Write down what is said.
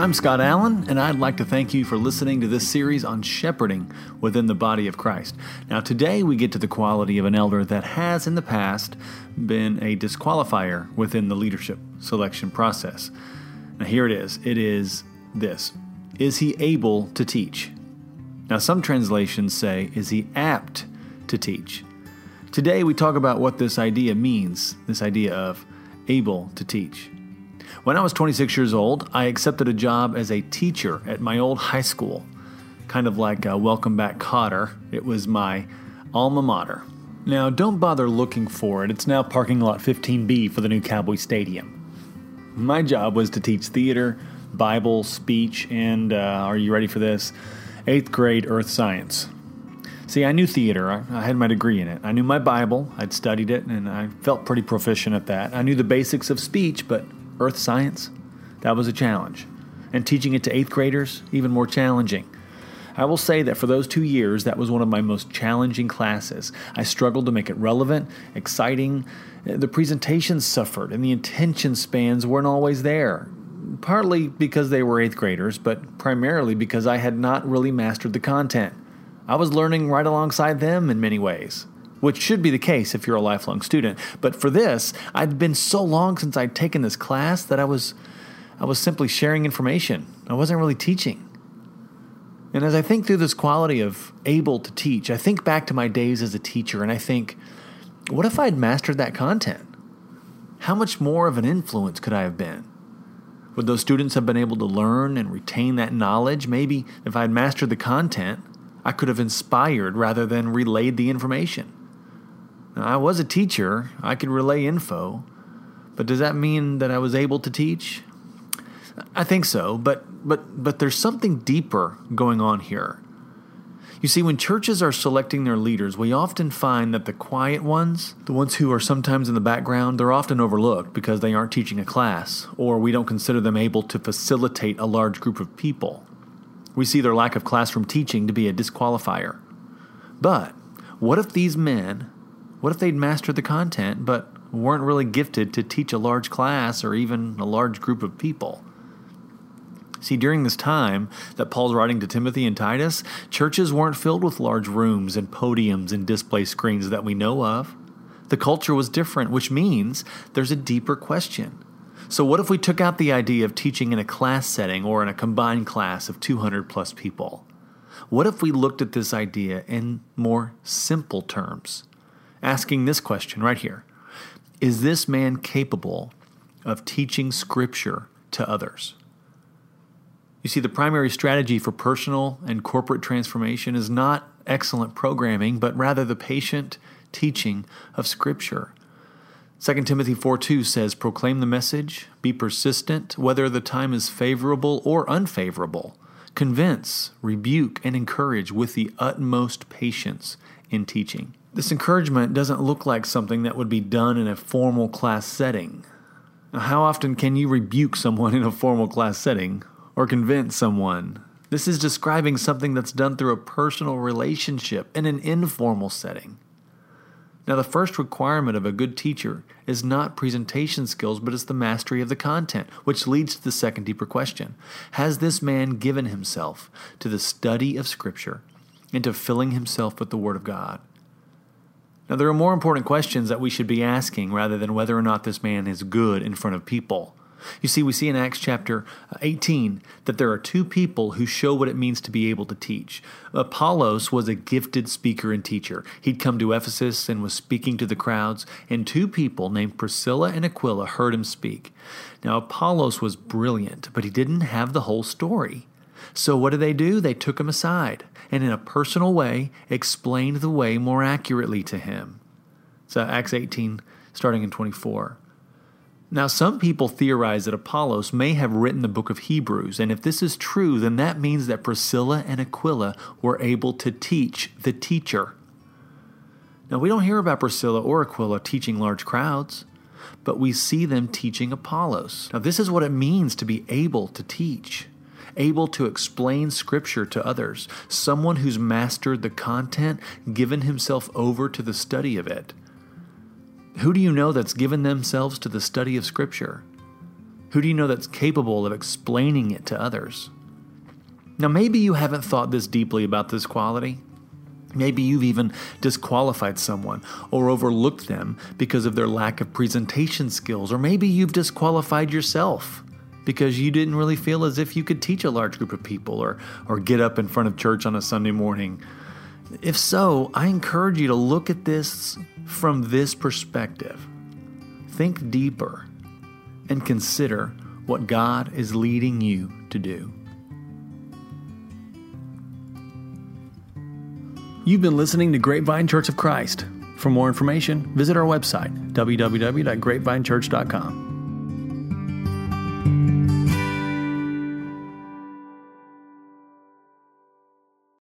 I'm Scott Allen, and I'd like to thank you for listening to this series on shepherding within the body of Christ. Now, today we get to the quality of an elder that has in the past been a disqualifier within the leadership selection process. Now, here it is it is this Is he able to teach? Now, some translations say, Is he apt to teach? Today we talk about what this idea means this idea of able to teach. When I was 26 years old, I accepted a job as a teacher at my old high school, kind of like a Welcome Back Kotter. It was my alma mater. Now, don't bother looking for it, it's now parking lot 15B for the new Cowboy Stadium. My job was to teach theater, Bible, speech, and uh, are you ready for this? Eighth grade earth science. See, I knew theater. I, I, had my degree in it. I knew my Bible. I'd studied it, and I felt pretty proficient at that. I knew the basics of speech, but earth science, that was a challenge. And teaching it to eighth graders, even more challenging. I will say that for those two years, that was one of my most challenging classes. I struggled to make it relevant, exciting. The presentations suffered, and the attention spans weren't always there. Partly because they were eighth graders, but primarily because I had not really mastered the content. I was learning right alongside them in many ways which should be the case if you're a lifelong student. But for this, I'd been so long since I'd taken this class that I was I was simply sharing information. I wasn't really teaching. And as I think through this quality of able to teach, I think back to my days as a teacher and I think, what if I'd mastered that content? How much more of an influence could I have been? Would those students have been able to learn and retain that knowledge? Maybe if I'd mastered the content, I could have inspired rather than relayed the information. I was a teacher, I could relay info, but does that mean that I was able to teach? I think so, but but but there's something deeper going on here. You see, when churches are selecting their leaders, we often find that the quiet ones, the ones who are sometimes in the background, they're often overlooked because they aren't teaching a class, or we don't consider them able to facilitate a large group of people. We see their lack of classroom teaching to be a disqualifier. But what if these men what if they'd mastered the content but weren't really gifted to teach a large class or even a large group of people? See, during this time that Paul's writing to Timothy and Titus, churches weren't filled with large rooms and podiums and display screens that we know of. The culture was different, which means there's a deeper question. So, what if we took out the idea of teaching in a class setting or in a combined class of 200 plus people? What if we looked at this idea in more simple terms? Asking this question right here Is this man capable of teaching Scripture to others? You see, the primary strategy for personal and corporate transformation is not excellent programming, but rather the patient teaching of Scripture. 2 Timothy 4 2 says, Proclaim the message, be persistent, whether the time is favorable or unfavorable. Convince, rebuke, and encourage with the utmost patience in teaching. This encouragement doesn't look like something that would be done in a formal class setting. Now, how often can you rebuke someone in a formal class setting or convince someone? This is describing something that's done through a personal relationship in an informal setting. Now, the first requirement of a good teacher is not presentation skills, but it's the mastery of the content, which leads to the second deeper question Has this man given himself to the study of Scripture and to filling himself with the Word of God? Now, there are more important questions that we should be asking rather than whether or not this man is good in front of people. You see, we see in Acts chapter uh, 18 that there are two people who show what it means to be able to teach. Apollos was a gifted speaker and teacher. He'd come to Ephesus and was speaking to the crowds, and two people named Priscilla and Aquila heard him speak. Now, Apollos was brilliant, but he didn't have the whole story. So, what did they do? They took him aside and, in a personal way, explained the way more accurately to him. So, Acts 18, starting in 24. Now, some people theorize that Apollos may have written the book of Hebrews, and if this is true, then that means that Priscilla and Aquila were able to teach the teacher. Now, we don't hear about Priscilla or Aquila teaching large crowds, but we see them teaching Apollos. Now, this is what it means to be able to teach able to explain Scripture to others, someone who's mastered the content, given himself over to the study of it. Who do you know that's given themselves to the study of Scripture? Who do you know that's capable of explaining it to others? Now, maybe you haven't thought this deeply about this quality. Maybe you've even disqualified someone or overlooked them because of their lack of presentation skills, or maybe you've disqualified yourself because you didn't really feel as if you could teach a large group of people or, or get up in front of church on a Sunday morning. If so, I encourage you to look at this from this perspective. Think deeper and consider what God is leading you to do. You've been listening to Grapevine Church of Christ. For more information, visit our website, www.grapevinechurch.com.